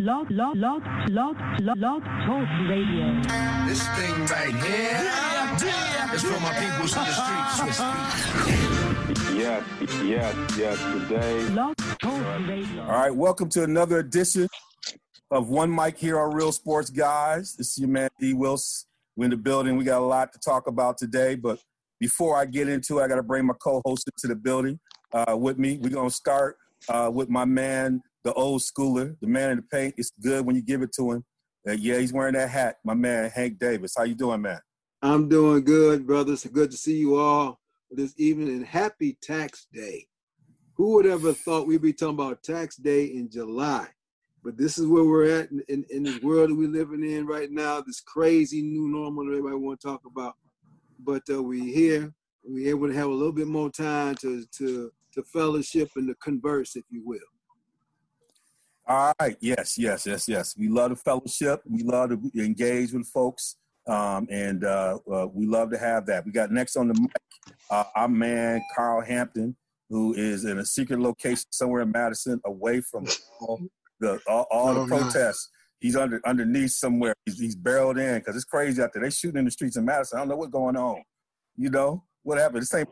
Log, log, log, log, log, log, talk radio. This thing right here is for my peoples in the streets. Yes, yes, yes. Today. Log, talk radio. All right, welcome to another edition of One Mic here on Real Sports Guys. This is your man D. Wilson. We're in the building. We got a lot to talk about today, but before I get into it, I got to bring my co-host into the building uh, with me. We're gonna start uh, with my man, the old schooler, the man in the paint. It's good when you give it to him. Uh, yeah, he's wearing that hat. My man, Hank Davis. How you doing, man? I'm doing good, brother. It's Good to see you all this evening and happy tax day. Who would ever thought we'd be talking about tax day in July? But this is where we're at in, in, in this world that we're living in right now, this crazy new normal that everybody want to talk about. But uh, we here, We're able to have a little bit more time to to to fellowship and to converse, if you will. All right. Yes, yes, yes, yes. We love the fellowship. We love to engage with folks. Um, and uh, uh, we love to have that. We got next on the mic uh, our man, Carl Hampton, who is in a secret location somewhere in Madison, away from all the, all, all the Oh, nice. protests. He's under underneath somewhere. He's, he's barreled in because it's crazy out there. They shooting in the streets in Madison. I don't know what's going on. You know what happened? This ain't.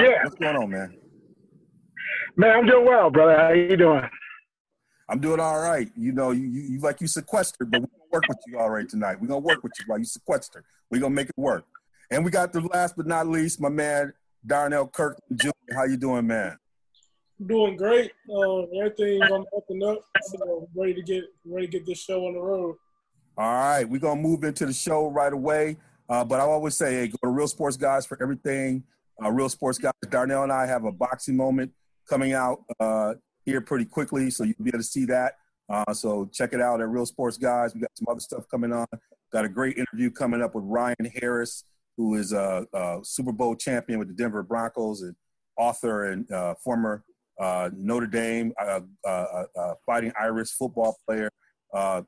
Yeah, What's going on, man? man, I'm doing well, brother. How you doing? I'm doing all right. You know, you, you, you like you sequestered, but we're gonna work with you all right tonight. We're gonna work with you while you sequester. We're gonna make it work. And we got the last but not least, my man Darnell Kirk Jr. How you doing, man? doing great. Uh, everything's up and up. So ready to get ready to get this show on the road. All right, we're gonna move into the show right away. Uh, but I always say, hey, go to Real Sports Guys for everything. Uh, Real Sports Guys. Darnell and I have a boxing moment coming out uh, here pretty quickly, so you'll be able to see that. Uh, so check it out at Real Sports Guys. We got some other stuff coming on. Got a great interview coming up with Ryan Harris, who is a, a Super Bowl champion with the Denver Broncos and author and uh, former uh, Notre Dame uh, uh, uh, Fighting Irish football player.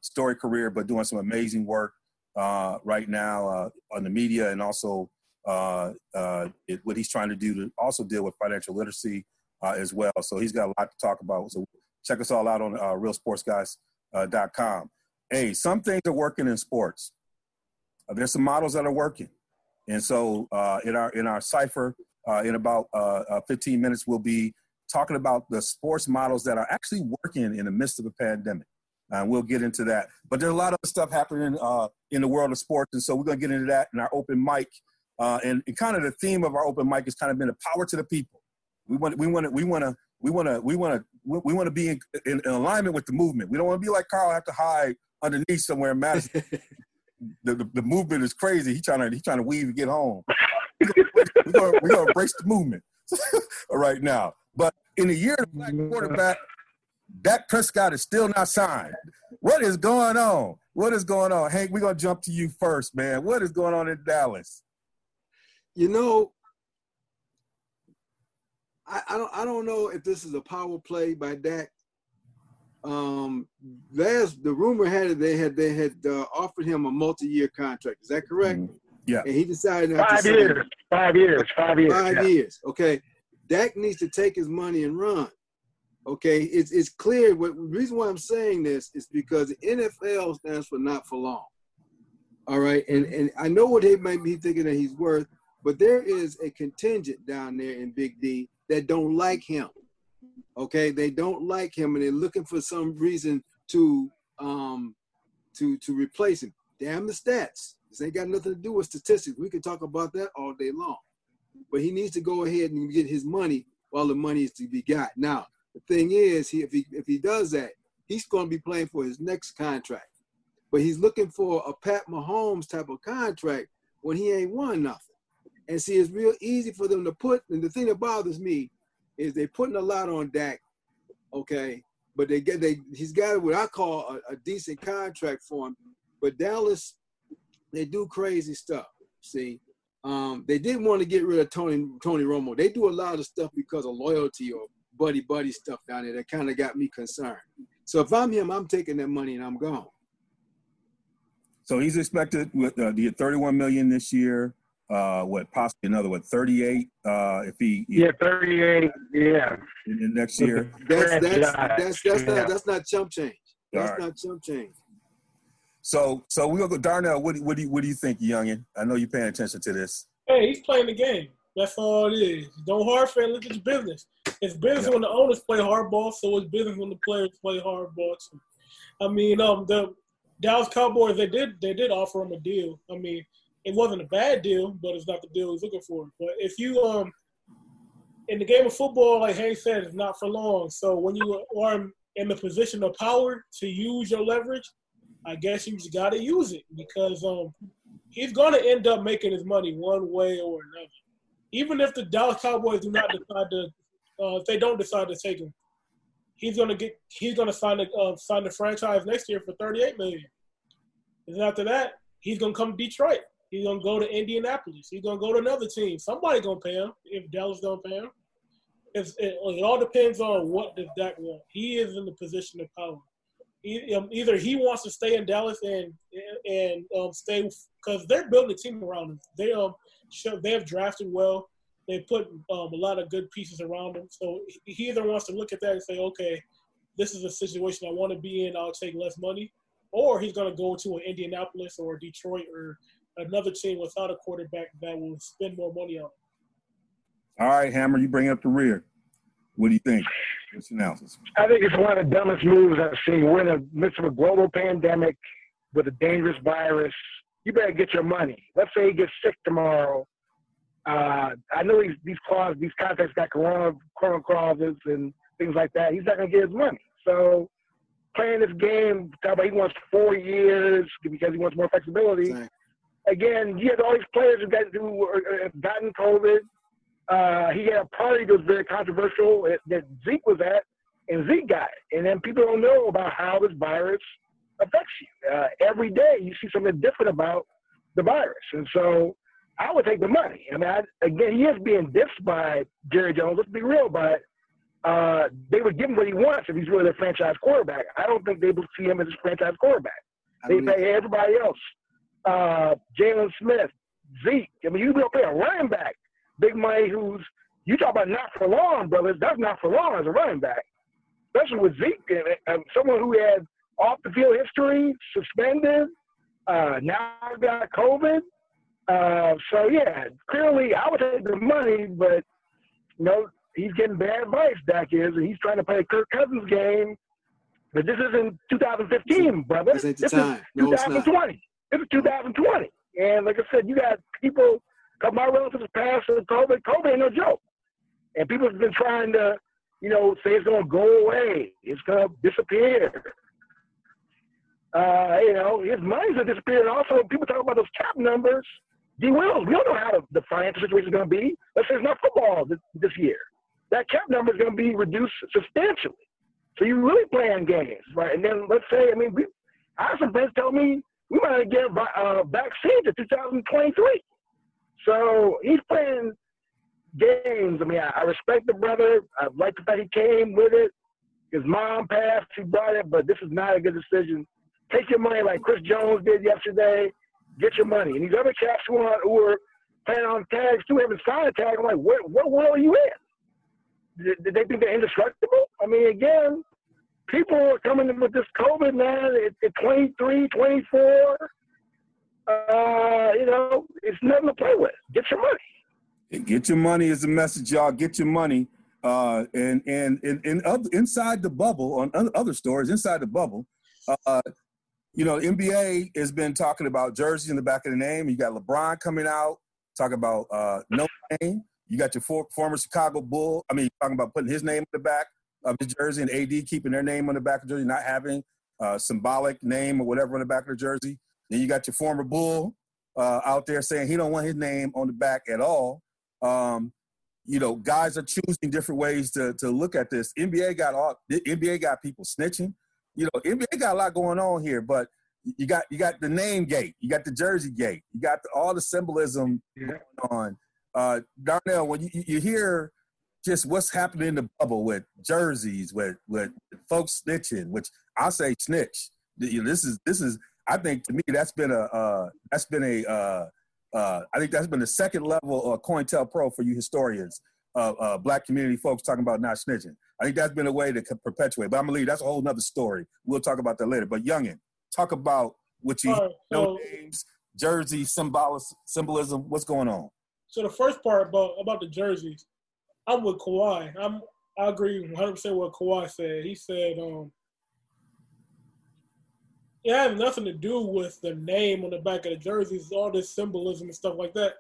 Story career, but doing some amazing work right now on the media and also it, what he's trying to do to also deal with financial literacy uh, as well. So he's got a lot to talk about. So check us all out on uh, realsportsguys.com. Hey, some things are working in sports. Uh, there's some models that are working, and so uh, in our in our cipher, uh, in about uh, uh, 15 minutes, we'll be talking about the sports models that are actually working in the midst of a pandemic. Uh, we'll get into that. But there's a lot of stuff happening uh, in the world of sports, and so we're going to get into that in our open mic. Uh, and, and kind of the theme of our open mic has kind of been the power to the people. We want, we want to, we want to, we want to, we want to, we want to be in, in, in alignment with the movement. We don't want to be like Carl, have to hide underneath somewhere in Madison. the, the, the movement is crazy. He trying to, he trying to weave and get home. We're gonna, we're gonna embrace the movement right now. But in the year of the black quarterback, Dak Prescott is still not signed. What is going on? What is going on? Hank, we're gonna jump to you first, man. What is going on in Dallas? You know, I, I don't I don't know if this is a power play by Dak. Um, last the rumor had it they had they had uh, offered him a multi-year contract. Is that correct? Yeah. And he decided not Five to sign years. Five years. Five years. Five yeah. years. Okay. Dak needs to take his money and run. Okay. It's it's clear what the reason why I'm saying this is because the NFL stands for not for long. All right. And and I know what they might be thinking that he's worth, but there is a contingent down there in Big D that don't like him. Okay. They don't like him and they're looking for some reason to um to to replace him. Damn the stats. This ain't got nothing to do with statistics. We can talk about that all day long but he needs to go ahead and get his money while the money is to be got. Now, the thing is, he if he if he does that, he's going to be playing for his next contract. But he's looking for a Pat Mahomes type of contract when he ain't won nothing. And see, it's real easy for them to put. And the thing that bothers me is they're putting a lot on Dak, okay, but they get they he's got what I call a, a decent contract for him. But Dallas, they do crazy stuff. See, um, they didn't want to get rid of Tony Tony Romo. They do a lot of stuff because of loyalty or buddy buddy stuff down there that kind of got me concerned. So if I'm him, I'm taking that money and I'm gone. So he's expected with uh, the 31 million this year. Uh, what possibly another what 38 uh, if he Yeah, 38. Yeah. in the next year. That's that's Franchise, that's that's yeah. not that's not chump change. That's All right. not chump change. So so we gonna go Darnell. What do, what do you what do you think, youngin? I know you're paying attention to this. Hey, he's playing the game. That's all it is. Don't hard fan. Look at the business. It's business Yeah. when the owners play hardball, so it's business when the players play hardball too. I mean, um, the Dallas Cowboys they did they did offer him a deal. I mean, it wasn't a bad deal, but it's not the deal he's looking for. But if you um in the game of football, like Hayes said, it's not for long. So when you are in the position of power to use your leverage, I guess you just got to use it because um he's to end up making his money one way or another. Even if the Dallas Cowboys do not decide to, uh, if they don't decide to take him, he's to get he's to sign the uh, sign the franchise next year for thirty eight million. And after that, he's to come to Detroit. He's to go to Indianapolis. He's to go to another team. Somebody to pay him if Dallas don't pay him. It, it all depends on what does Dak want. He is in the position of power. Um, Either he wants to stay in Dallas and and um, stay because they're building a team around him. They um show, they have drafted well. They put um, a lot of good pieces around him. So he he either wants to look at that and say, okay, this is a situation I want to be in. I'll take less money, or he's to go to an Indianapolis or Detroit or another team without a quarterback that will spend more money on. him. All right, Hammer, you bring up the rear. What do you think? What's your analysis? I think it's one of the dumbest moves I've seen. We're in the midst of a global pandemic with a dangerous virus. You better get your money. Let's say he gets sick tomorrow. Uh, I know these these clauses, these contracts got corona, corona clauses and things like that. He's not going to get his money. So playing this game, talk about he wants four years because he wants more flexibility. Exactly. Again, you have all these players who got who uh, have gotten COVID. Uh, he had a party that was very controversial that- that Zeke was at, and Zeke got it. And then people don't know about how this virus affects you. Uh, every day you see something different about the virus. And so I would take the money. I mean, I, again, he is being dissed by Jerry Jones. Let's be real, but uh, they would give him what he wants if he's really their franchise quarterback. I don't think they will see him as a franchise quarterback. They pay everybody else. Uh, Jaylon Smith, Zeke. I mean, you will pay a running back big money who's, you talk about not for long, brothers. That's not for long as a running back. Especially with Zeke, and, and someone who had off the field history, suspended, uh, now got COVID. Uh, so, yeah, clearly I would take the money, but, you know, he's getting bad advice, Dak is, and he's trying to play a Kirk Cousins game. But this isn't 2015, brother. This ain't the This time. is No, it's not. 2020. Is 2020. And like I said, you got people, because my relatives passed with COVID. COVID ain't no joke. And people have been trying to, you know, say it's going to go away. It's going to disappear. Uh, you know, his money's going to disappear. And also, people talk about those cap numbers. D. Wills, we don't know how the, the financial situation is going to be. Let's say it's not football this, this year. That cap number is going to be reduced substantially. So you're really playing games, right? And then let's say, I mean, we, I have some friends tell me we might get a uh, vaccine to 2023. So he's playing games. I mean, I, I respect the brother. I like the fact he came with it. His mom passed, he brought it, but this is not a good decision. Take your money like Chris Jones did yesterday. Get your money. And these other cats who are, who are playing on tags too haven't signed a tag. I'm like, what, what world are you in? Did, did they think they're indestructible? I mean, again, people are coming in with this COVID, man, at, at 23, 24. Uh, you know, it's nothing to play with. Get your money. Get your money is the message, y'all. Get your money. Uh, and and and, and other, inside the bubble, on other- stories, inside the bubble, uh, you know, NBA has been talking about jerseys in the back of the name. You got LeBron coming out talking about uh, no name. You got your for, former Chicago Bull. I mean, talking about putting his name in the back of his jersey, and AD keeping their name on the back of the jersey, not having a symbolic name or whatever on the back of the jersey. Then you got your former Bull uh, out there saying he don't want his name on the back at all. Um, you know, guys are choosing different ways to to look at this. NBA got all the NBA got people snitching. You know, NBA got a lot going on here, but you got you got the name gate, you got the jersey gate, you got the, all the symbolism going on. Uh, Darnell, when you, you hear just what's happening in the bubble with jerseys, with with folks snitching, which I say snitch. You know, this is this is. I think to me that's been a uh, that's been a uh, uh, I think that's been the second level of COINTELPRO for you historians, uh, uh, black community folks talking about not snitching. I think that's been a way to perpetuate. But I'm gonna leave. That's a whole nother story. We'll talk about that later. But Youngin, talk about what you right, know so- names, jersey symbol symbolism. What's going on? So the first part about about the jerseys, I'm with Kawhi. I'm I agree 100 percent what Kawhi said. He said um it has nothing to do with the name on the back of the jerseys, all this symbolism and stuff like that.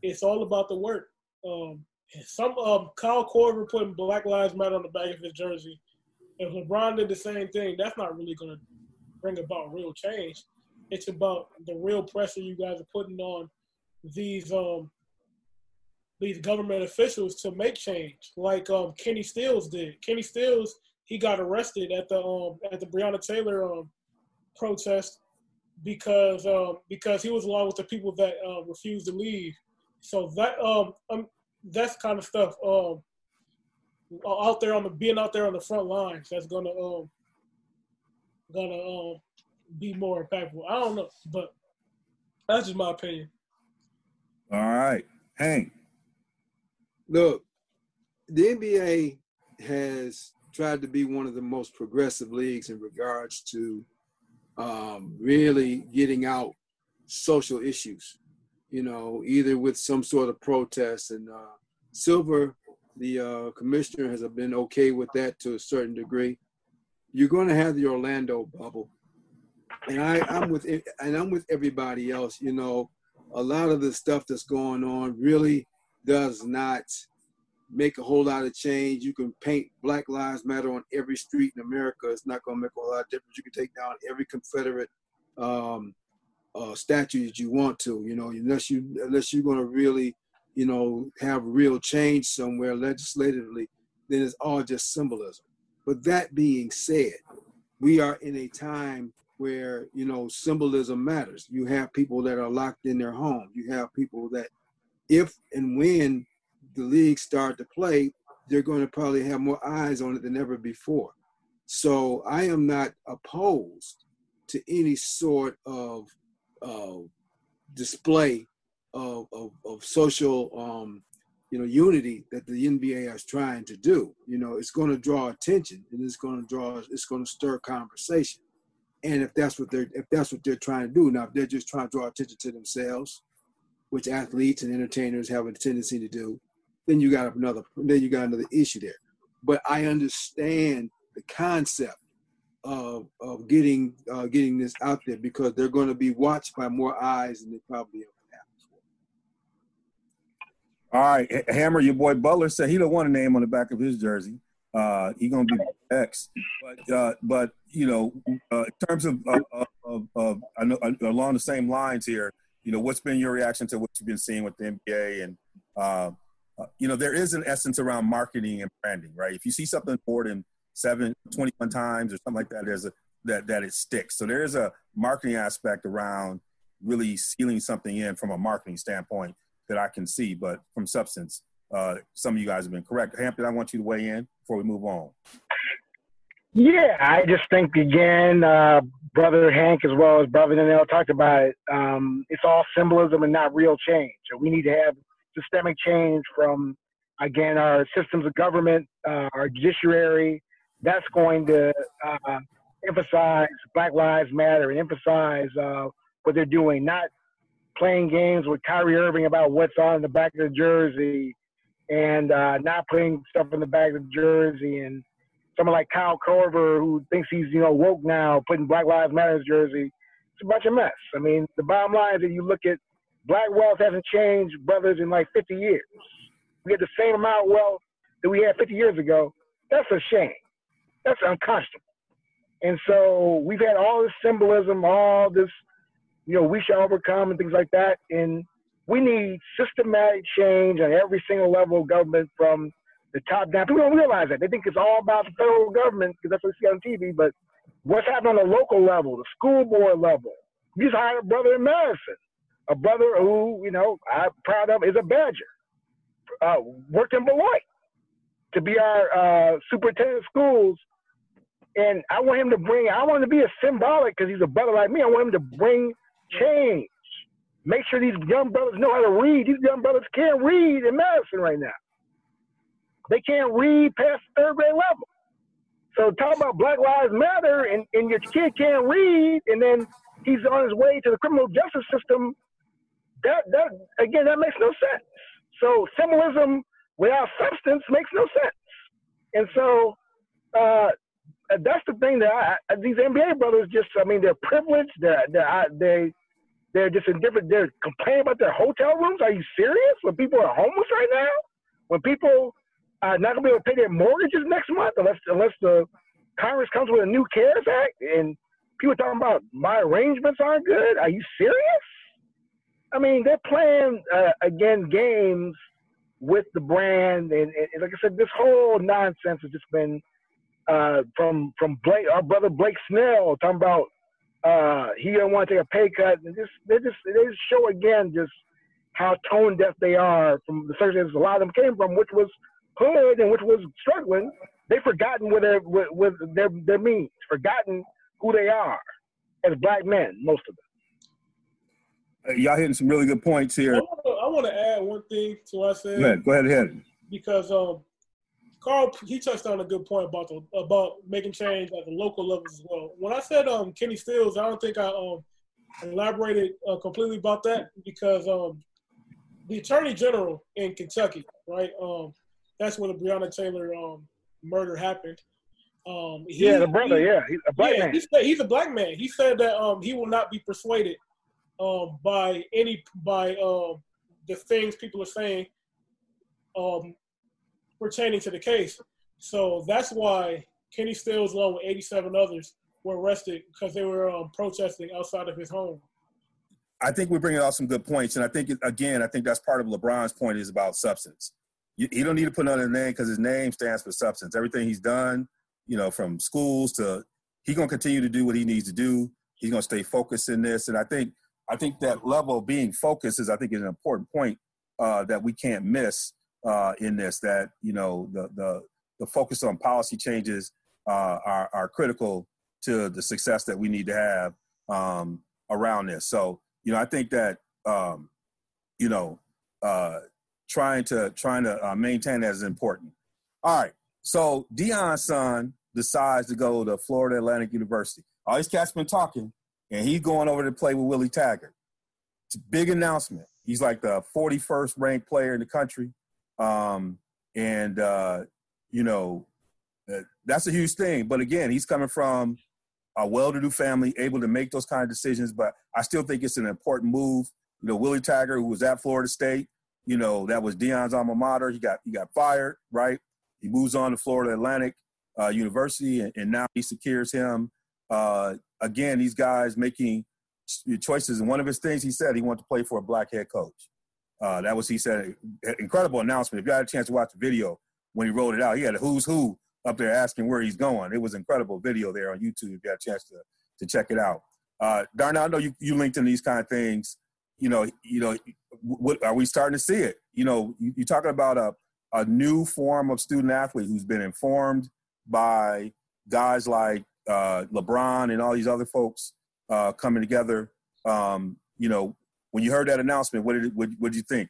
It's all about the work. Um, some um, Kyle Korver putting Black Lives Matter on the back of his jersey. If LeBron did the same thing, that's not really going to bring about real change. It's about the real pressure you guys are putting on these um, these government officials to make change, like um, Kenny Stills did. Kenny Stills he got arrested at the um, at the Breonna Taylor um, protest because um, because he was along with the people that uh, refused to leave. So that um, um that's kind of stuff um out there on the being out there on the front lines that's gonna um gonna um be more impactful. I don't know, but that's just my opinion. All right, Hank. Look, the NBA has tried to be one of the most progressive leagues in regards to um, really getting out social issues. You know, either with some sort of protest. And uh, Silver, the uh, commissioner, has been okay with that to a certain degree. You're going to have the Orlando bubble, and I, I'm with and I'm with everybody else. You know, a lot of the stuff that's going on really does not make a whole lot of change. You can paint Black Lives Matter on every street in America. It's not going to make a lot of difference. You can take down every Confederate um, uh, statue that you want to. You know, unless you unless you're going to really, you know, have real change somewhere legislatively, then it's all just symbolism. But that being said, we are in a time where you know symbolism matters. You have people that are locked in their home. You have people that, if and when the league start to play, they're going to probably have more eyes on it than ever before. So I am not opposed to any sort of uh, display of, of, of social, um, you know, unity that the NBA is trying to do. You know, it's going to draw attention and it's going to draw, it's going to stir conversation. And if that's what they're, if that's what they're trying to do now, if they're just trying to draw attention to themselves, which athletes and entertainers have a tendency to do, then you got another then you got another issue there. But I understand the concept of of getting uh, getting this out there because they're going to be watched by more eyes than they probably ever have. All right, Hammer, your boy Butler said he don't want a name on the back of his jersey. Uh, he gonna be X, but uh, but you know, uh, in terms of of, of, of I know, along the same lines here, you know, what's been your reaction to what you've been seeing with the NBA and uh, uh, you know, there is an essence around marketing and branding, right? If you see something more than seven, 21 times or something like that, there's a that that it sticks. So there is a marketing aspect around really sealing something in from a marketing standpoint that I can see, but from substance, uh, some of you guys have been correct. Hampton, I want you to weigh in before we move on. Yeah, I just think again, uh, brother Hank as well as brother Daniel talked about it. Um, it's all symbolism and not real change. So we need to have systemic change from again our systems of government, uh, our judiciary. That's going to uh, emphasize Black Lives Matter and emphasize uh, what they're doing, not playing games with Kyrie Irving about what's on the back of the jersey and uh, not putting stuff in the back of the jersey and someone like Kyle Korver who thinks he's you know woke now, putting Black Lives Matter's jersey. It's a bunch of mess. I mean, the bottom line is that you look at black wealth hasn't changed, brothers, in like 50 years. We had the same amount of wealth that we had 50 years ago. That's a shame. That's unconscionable. And so we've had all this symbolism, all this, you know, we shall overcome and things like that. And we need systematic change on every single level of government from the top down. People don't realize that. They think it's all about the federal government because that's what they see on TV. But what's happening on the local level, the school board level? You just hired a brother in Madison, a brother who, you know, I'm proud of is a Badger. Uh, worked in Beloit to be our uh, superintendent of schools. And I want him to bring, I want him to be a symbolic because he's a brother like me. I want him to bring change. Make sure these young brothers know how to read. These young brothers can't read in Madison right now. They can't read past third grade level. So talk about Black Lives Matter and, and your kid can't read and then he's on his way to the criminal justice system. That that again that makes no sense. So symbolism without substance makes no sense. And so uh, that's the thing that I, these NBA brothers just I mean they're privileged. They're, they're they they're just in different. They're complaining about their hotel rooms. Are you serious? When people are homeless right now, when people are not gonna be able to pay their mortgages next month unless unless the Congress comes with a new CARES Act, and people talking about my arrangements aren't good. Are you serious? I mean, they're playing uh, again games with the brand, and, and, like I said, this whole nonsense has just been uh, from from Blake, our brother Blake Snell, talking about uh, he didn't want to take a pay cut. And just they just they just show again just how tone deaf they are from the circumstances a lot of them came from, which was hood and which was struggling. They've forgotten what their with, with their their means, forgotten who they are as black men, most of them. y'all hitting some really good points here. I want to add one thing to what I said. Go ahead, go ahead, ahead. Because um, Carl, he touched on a good point about the about making change at the local levels as well. When I said um, Kenny Stills, I don't think I um, elaborated uh, completely about that because um, the Attorney General in Kentucky, right? Um, that's when the Breonna Taylor um, murder happened. Um, he, yeah, the brother. He, yeah, he's a black yeah, man. He said, he's a black man. He said that um, he will not be persuaded um, by any by uh, the things people are saying um, pertaining to the case. So that's why Kenny Stills, along with 87 others, were arrested because they were um, protesting outside of his home. I think we're bringing out some good points, and I think again, I think that's part of LeBron's point is about substance. You, he don't need to put his name because his name stands for substance. Everything he's done, you know, from schools to he's gonna continue to do what he needs to do. He's gonna stay focused in this, and I think I think that level of being focused is I think is an important point uh, that we can't miss uh, in this that you know the the the focus on policy changes uh, are are critical to the success that we need to have um, around this. So you know I think that um, you know uh, trying to trying to uh, maintain that is important. All right, so Deion's son decides to go to Florida Atlantic University. All these cats been talking, and he's going over to play with Willie Taggart. It's a big announcement. He's like the 41st ranked player in the country. Um, and, uh, you know, uh, that's a huge thing. But again, he's coming from a well-to-do family, able to make those kind of decisions. But I still think it's an important move. You know, Willie Taggart, who was at Florida State, you know, that was Deion's alma mater. He got he got fired, right? He moves on to Florida Atlantic uh, University, and, and, now he secures him. Uh, again, these guys making choices. And one of his things he said he wanted to play for a black head coach. Uh, that was he said incredible announcement. If you had a chance to watch the video when he rolled it out, he had a who's who up there asking where he's going. It was incredible video there on YouTube. If you had a chance to to check it out. Uh, Darnell, I know you, you linked in these kind of things. You know, you know, what are we starting to see it? You know, you, you're talking about a a new form of student athlete who's been informed by guys like uh, LeBron and all these other folks uh, coming together. Um, you know, when you heard that announcement, what did it, what did you think?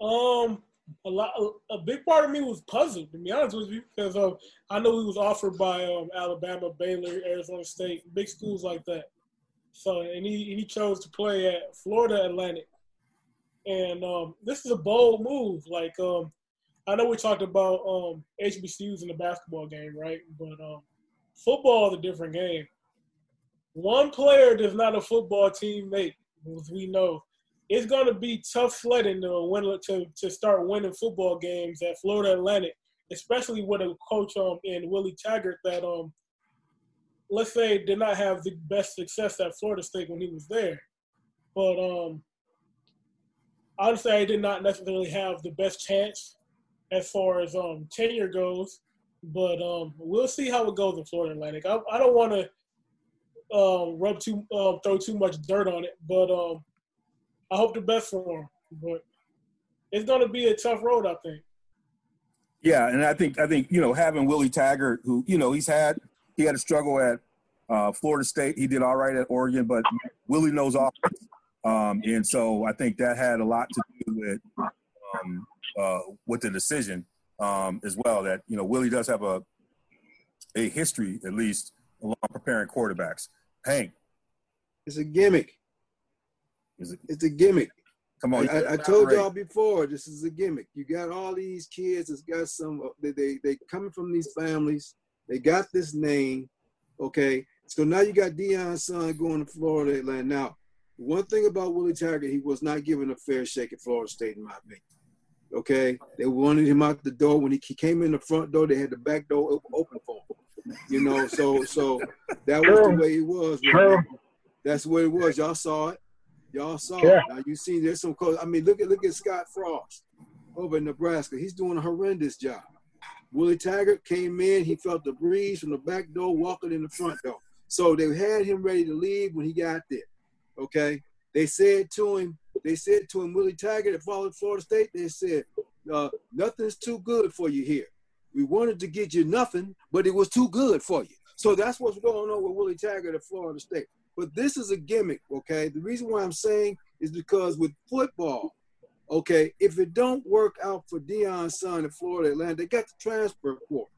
Um, a lot, a, big part of me was puzzled to be honest with you, because um, I know he was offered by um, Alabama, Baylor, Arizona State, big schools like that. So, and he he chose to play at Florida Atlantic, and um, this is a bold move. Like, um, I know we talked about um, HBCUs in the basketball game, right? But um, football is a different game one player does not a football team make, as we know. It's going to be tough sledding to win to, to start winning football games at Florida Atlantic, especially with a coach um in Willie Taggart that um let's say did not have the best success at Florida State when he was there. But um honestly, I did not necessarily have the best chance as far as um, tenure goes, but um, we'll see how it goes in Florida Atlantic. I, I don't want to um, rub too, um, throw too much dirt on it, but um, I hope the best for him. But it's going to be a tough road, I think. Yeah, and I think I think you know having Willie Taggart, who you know he's had he had a struggle at uh, Florida State. He did all right at Oregon, but Willie knows offense, um, and so I think that had a lot to do with um, uh, with the decision um, as well. That you know Willie does have a a history at least along preparing quarterbacks. Hank, It's a gimmick. it, It's a gimmick. come on, I, I, I told y'all before, this is a gimmick. You got all these kids that's got some. They they they coming from these families. They got this name. Okay, so now you got Deion's son going to Florida Atlanta. Now, one thing about Willie Taggart, he was not given a fair shake at Florida State, in my opinion. Okay, they wanted him out the door when he came in the front door. They had the back door open for him. You know, so so that was the way it was. That's what it was. Y'all saw it. Y'all saw Yeah. it. Now you see there's some coach. I mean, look at look at Scott Frost over in Nebraska. He's doing a horrendous job. Willie Taggart came in, he felt the breeze from the back door, walking in the front door. So they had him ready to leave when he got there. Okay. They said to him, they said to him, Willie Taggart at Florida State, they said, uh, nothing's too good for you here. We wanted to get you nothing, but it was too good for you. So that's what's going on with Willie Taggart at Florida State. But this is a gimmick, okay? The reason why I'm saying is because with football, okay, if it don't work out for Deion's son at Florida Atlanta, they got the transfer court.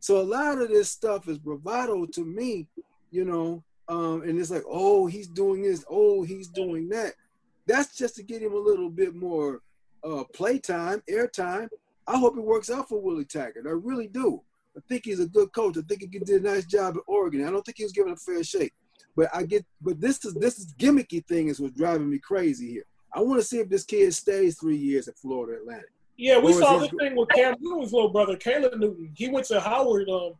So a lot of this stuff is bravado to me, you know, um, and it's like, oh, he's doing this, oh, he's doing that. That's just to get him a little bit more uh, playtime, airtime. I hope it works out for Willie Taggart. I really do. I think he's a good coach. I think he did a nice job at Oregon. I don't think he was given a fair shake. But I get, but this is this is gimmicky thing is what's driving me crazy here. I want to see if this kid stays three years at Florida Atlantic. Yeah, we Or saw this thing with Cam Newton's little brother, Caleb Newton. He went to Howard, um,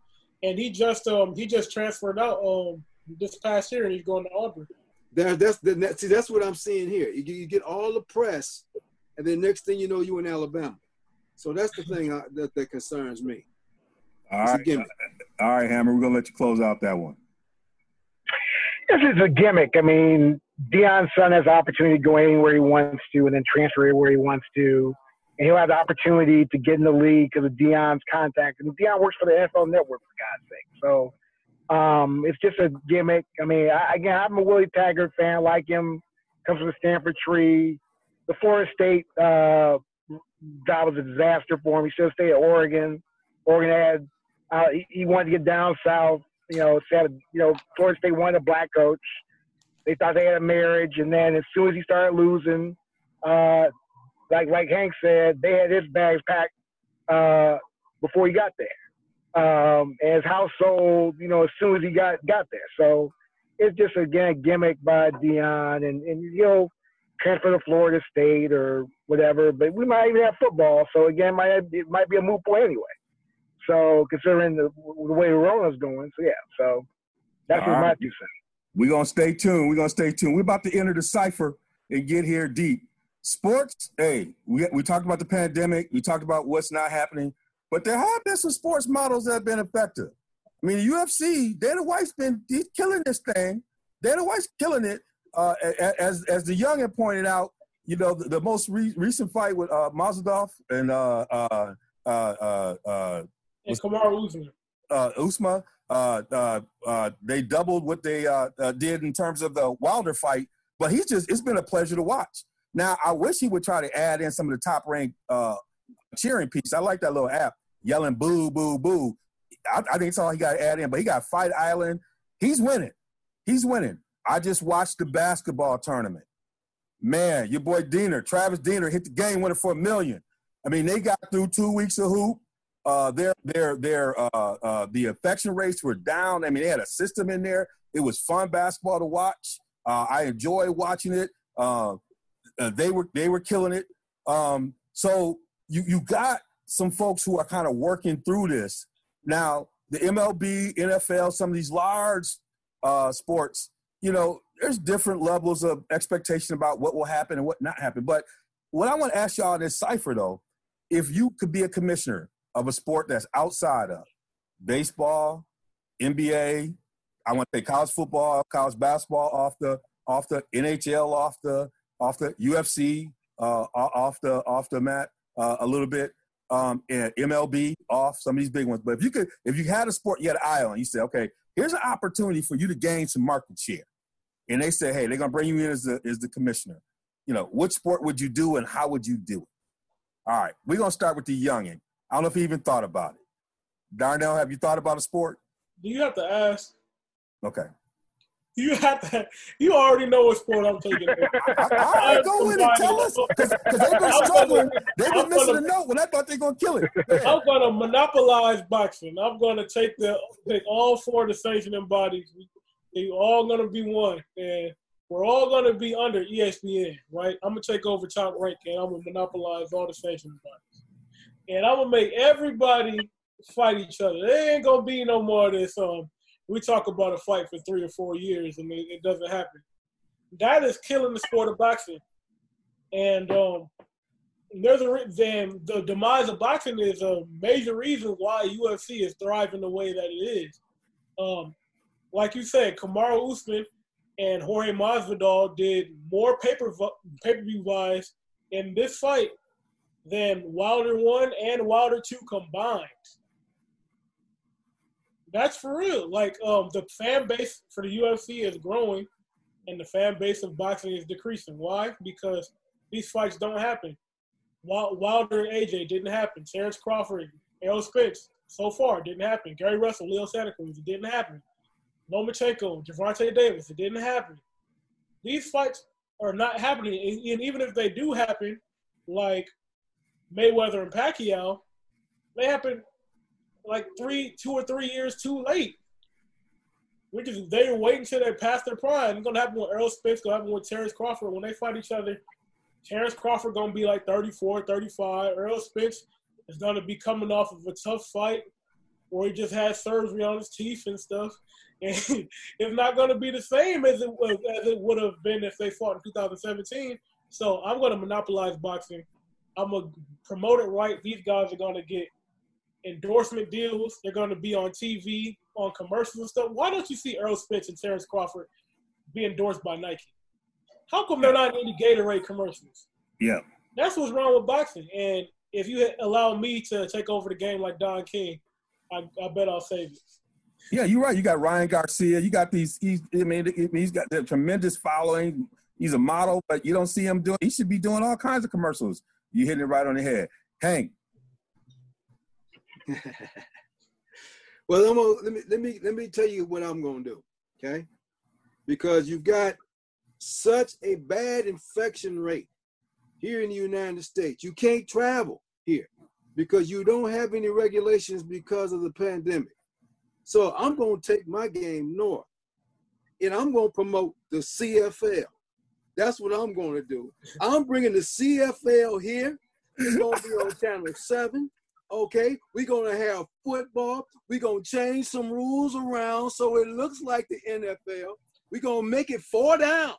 and he just um he just transferred out um this past year, and he's going to Auburn. That, that's the that, see that's what I'm seeing here. You, get- you get all the press, and then next thing you know, you in Alabama. So that's the thing I, that that concerns me. All it's right, all right, Hammer. We're gonna let you close out that one. This is a gimmick. I mean, Deion's son has the opportunity to go anywhere he wants to and then transfer where he wants to. And he'll have the opportunity to get in the league because of Deion's contact. And Dion works for the NFL Network, for God's sake. So um, it's just a gimmick. I mean, I, again, I'm a Willie Taggart fan, like him, comes from the Stanford tree. The Florida State uh, job was a disaster for him. He should have stayed at Oregon. Oregon had, uh, he, he wanted to get down south you know, said, you know, Florida State wanted a black coach. They thought they had a marriage, and then as soon as he started losing, uh, like like Hank said, they had his bags packed uh, before he got there. Um, and his house sold, you know, as soon as he got got there. So it's just again a gimmick by Deion, and and you know, transfer to Florida State or whatever. But we might even have football, so again, it might it might be a moot point anyway. So considering the, the way Rona's going, so yeah, so that's All just my right. two cents. We're gonna stay tuned. We're gonna stay tuned. We're about to enter the cipher and get here deep. Sports, hey, we, we talked about the pandemic, we talked about what's not happening, but there have been some sports models that have been effective. I mean, the UFC, Dana White's been he's killing this thing. Dana White's killing it. Uh, as as the young had pointed out, you know, the, the most re- recent fight with uh, Masvidal and uh, uh, uh, uh, uh, And Kamaru Usman. uh, Usma. Uh, uh, uh, they doubled what they did in terms of the Wilder fight, but he's just it's been a pleasure to watch. Now I wish he would try to add in some of the top ranked uh, cheering piece. I like that little app yelling boo boo boo. I, I think it's all he got to add in, but he got Fight Island. He's winning. He's winning. I just watched the basketball tournament. Man, your boy Diener, Travis Diener, hit the game winner for a million. I mean, they got through two weeks of hoop uh, their their their uh, uh, the affection rates were down. I mean, they had a system in there. It was fun basketball to watch. Uh, I enjoy watching it. Uh, they were they were killing it. Um, so you you got some folks who are kind of working through this now. The MLB, NFL, some of these large uh, sports, you know, there's different levels of expectation about what will happen and what not happen. But what I want to ask y'all in this cipher though, if you could be a commissioner of a sport that's outside of baseball, NBA, I want to say college football, college basketball off the off the NHL off the off the UFC uh, off the off the mat uh, a little bit um, and MLB off some of these big ones. But if you could, if you had a sport you had an eye on, you say, okay, here's an opportunity for you to gain some market share. And they say, hey, they're gonna bring you in as the as the commissioner. You know, which sport would you do and how would you do it? All right, we're gonna start with the youngin. I don't know if he even thought about it. Darnell, have you thought about a sport? Do you have to ask? Okay. You have to. You already know what sport I'm taking. All right, go in and tell us because they've been struggling. They've been missing a note when I thought they're gonna kill it. I'm gonna monopolize boxing. I'm gonna take the take all four of the sanctioning bodies. They all gonna be one, and we're all gonna be under ESPN, right? I'm gonna take over top rank, and I'm gonna monopolize all the sanctioning bodies, and I'm gonna make everybody fight each other. There ain't gonna be no more of this. Um, we talk about a fight for three or four years and it, it doesn't happen. That is killing the sport of boxing. And um, there's a then the demise of boxing is a major reason why UFC is thriving the way that it is. Um, like you said, Kamaru Usman and Jorge Masvidal did more paper pay per view buys in this fight than Wilder one and Wilder two combined. That's for real. Like um, the fan base for the UFC is growing, and the fan base of boxing is decreasing. Why? Because these fights don't happen. Wilder and AJ didn't happen. Terrence Crawford, Errol Spence, so far didn't happen. Gary Russell, Leo Santa Cruz, it didn't happen. Lomachenko, Gervonta Davis, it didn't happen. These fights are not happening, and even if they do happen, like Mayweather and Pacquiao, they happen like three, two or three years too late. Which is they were waiting until they passed their prime. It's gonna happen with Errol Spence, gonna happen with Terrence Crawford. When they fight each other, Terrence Crawford gonna be like 34, 35. Errol Spence is gonna be coming off of a tough fight where he just had surgery on his teeth and stuff. And it's not gonna be the same as it was as it would have been if they fought in 2017. So I'm gonna monopolize boxing. I'm gonna promote it right. These guys are gonna get endorsement deals. They're going to be on TV, on commercials and stuff. Why don't you see Errol Spence and Terrence Crawford be endorsed by Nike? How come they're not in any Gatorade commercials? Yeah. That's what's wrong with boxing. And if you allow me to take over the game like Don King, I, I bet I'll save it. Yeah, you're right. You got Ryan Garcia. You got these. He's, I mean, he's got the tremendous following. He's a model, but you don't see him doing. He should be doing all kinds of commercials. You hitting it right on the head. Hank, well, I'm gonna, let me let me let me tell you what I'm gonna do, okay? Because you've got such a bad infection rate here in the United States. You can't travel here because you don't have any regulations because of the pandemic. So I'm gonna take my game north, and I'm gonna promote the CFL. That's what I'm gonna do. I'm bringing the CFL here. It's gonna be on Channel Seven. Okay, we're gonna have football. We're gonna change some rules around so it looks like the NFL. We're gonna make it four downs.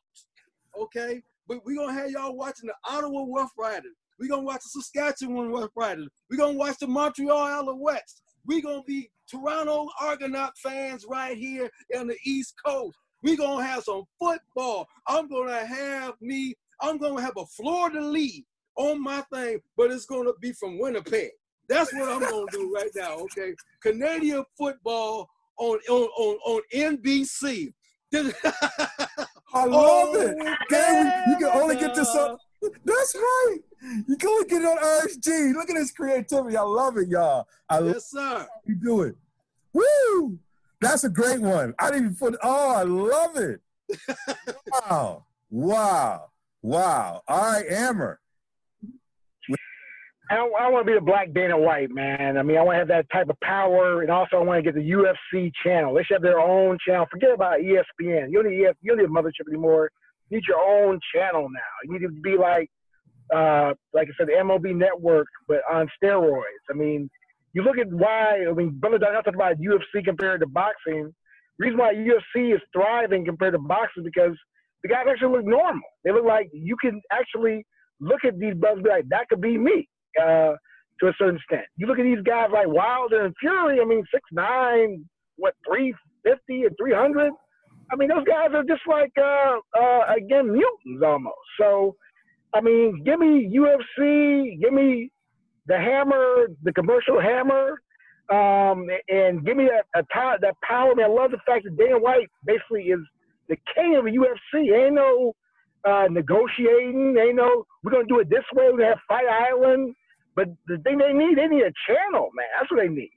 Okay, but we're gonna have y'all watching the Ottawa Rough Riders. We're gonna watch the Saskatchewan Rough Riders. We're gonna watch the Montreal Alouettes. We're gonna be Toronto Argonaut fans right here on the East Coast. We're gonna have some football. I'm gonna have me, I'm gonna have a Florida lead on my thing, but it's gonna be from Winnipeg. That's what I'm gonna do right now. Okay, Canadian football on on on, on NBC. I love it. Yeah. you can only get this up. That's right. You can only get it on RSG. Look at this creativity. I love it, y'all. I yes, sir. You do it. Woo! That's a great one. I didn't even put. Oh, I love it. wow! Wow! Wow! All right, Hammer. I, I want to be a black Dana White, man. I mean, I want to have that type of power, and also I want to get the UFC channel. They should have their own channel. Forget about ESPN. You don't need EF, you don't need a mothership anymore. You need your own channel now. You need to be like, uh, like I said, the MLB Network, but on steroids. I mean, you look at why. I mean, Brother Daniel talked about UFC compared to boxing. The reason why UFC is thriving compared to boxing because the guys actually look normal. They look like you can actually look at these brothers be like, that could be me uh, to a certain extent. You look at these guys like Wilder and Fury. I mean, six nine, what three fifty and three hundred. I mean, those guys are just like uh, uh, again mutants almost. So, I mean, give me UFC, give me the hammer, the commercial hammer, um, and give me that a power, that power. I, mean, I love the fact that Dana White basically is the king of the UFC. Ain't no uh, negotiating. Ain't no we're gonna do it this way. We're gonna have Fight Island. But the thing they need, they need a channel, man. That's what they need.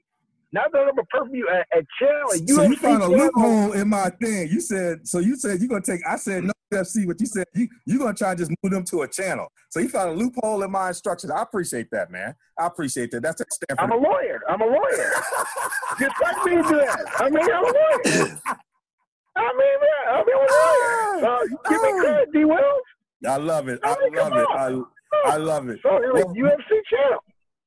Not that I'm a perfect a, a channel. A So you found a loophole in my thing. You said so. You said you're gonna take. I said no UFC, but you said you you're gonna try and just move them to a channel. So you found a loophole in my instructions. I appreciate that, man. I appreciate that. That's a Stanford. I'm a lawyer. I'm a lawyer. Just like me do that. I mean, I'm a lawyer. I mean, man, I'm a lawyer. Uh, give me credit, D. Wells. I love it. I I love it. I I love it. So it was Well, UFC channel.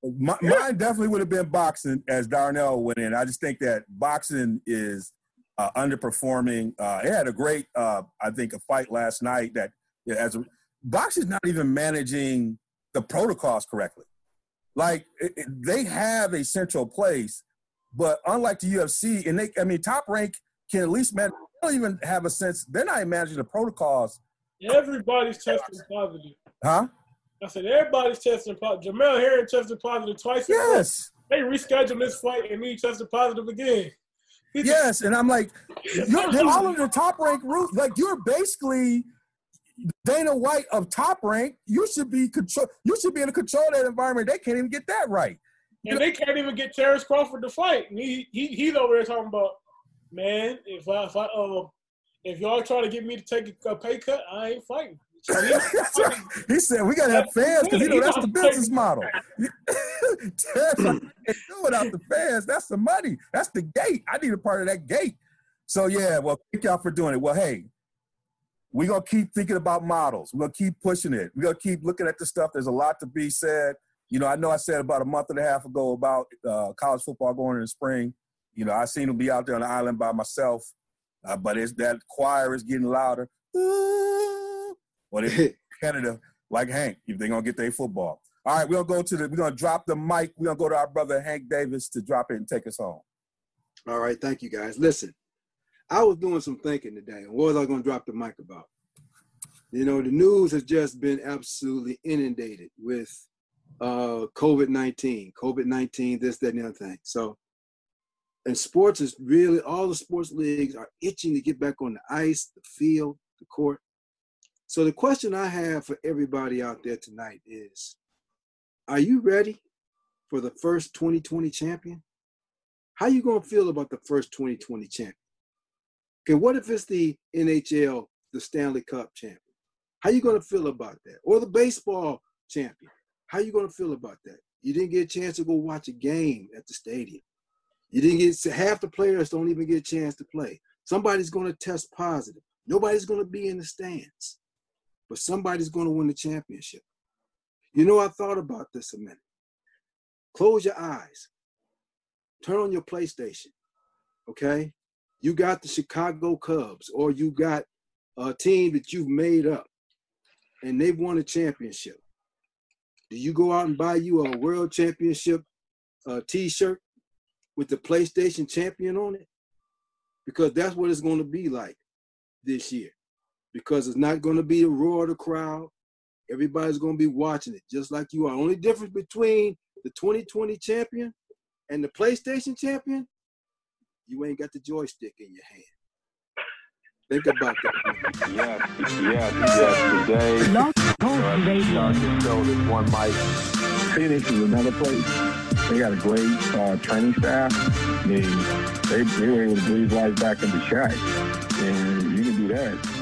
My, mine definitely would have been boxing as Darnell went in. I just think that boxing is uh, underperforming. Uh, it had a great, uh, I think, a fight last night that yeah, as a, boxing's not even managing the protocols correctly. Like it, it- they have a central place, but unlike the UFC, and they, I mean, top rank can at least manage. They don't even have a sense. They're not even managing the protocols, Everybody's testing positive. huh? I said everybody's testing positive. Jamel Herring tested positive twice. in a. Yes. They rescheduled this fight and he tested positive again. Yes, and I'm like, you're, all in the top rank route. Like you're basically Dana White of top rank. You should be control. You should be able to control that environment. They can't even get that right. and they can't even get Terrence Crawford to fight. And he, he he's over there talking about, man, if I if I uh if y'all try to get me to take a, a pay cut, I ain't fighting. He- said we gotta have fans because you know that's the business model. Do without the fans. That's the money. That's the gate. I need a part of that gate. So yeah, well, thank y'all for doing it. Well, hey, we're gonna keep thinking about models. We're gonna keep pushing it. We're gonna keep looking at the stuff. There's a lot to be said. You know, I know I said about a month and a half ago about uh, college football going in the spring. You know, I seen them be out there on the island by myself, uh, but it's that choir is getting louder. Ooh. Well, it's Canada, like Hank, if they're gonna get their football. All right, we're gonna go to the. We're gonna drop the mic. We're gonna go to our brother Hank Davis to drop it and take us home. All right, thank you guys. Listen, I was doing some thinking today. What was I to drop the mic about? You know, the news has just been absolutely inundated with uh, COVID 19, COVID 19, this, that, and the other thing. So, and sports is really, all the sports leagues are itching to get back on the ice, the field, the court. So, the question I have for everybody out there tonight is Are you ready for the first 2020 champion? How you gonna feel about the first 2020 champion? Okay, what if it's the NHL, the Stanley Cup champion? How you gonna feel about that? Or the baseball champion? How you gonna feel about that? You didn't get a chance to go watch a game at the stadium. You didn't get half the players don't even get a chance to play. Somebody's gonna test positive. Nobody's gonna be in the stands, but somebody's gonna win the championship. You know, I thought about this a minute. Close your eyes turn on your PlayStation, okay? You got the Chicago Cubs, or you got a team that you've made up, and they've won a championship. Do you go out and buy you a World Championship uh, T-shirt with the PlayStation champion on it? Because that's what it's going to be like this year. Because it's not going to be a roar of the crowd. Everybody's going to be watching it, just like you are. Only difference between the 2020 champion and the PlayStation champion, you ain't got the joystick in your hand. Think about that. Yes, yes, yes. Today, Blog Talk Radio. I can show this one mic. Phoenix is another place. They got a great uh, training staff. They, they they were able to breathe life back into Shaq, and you can do that.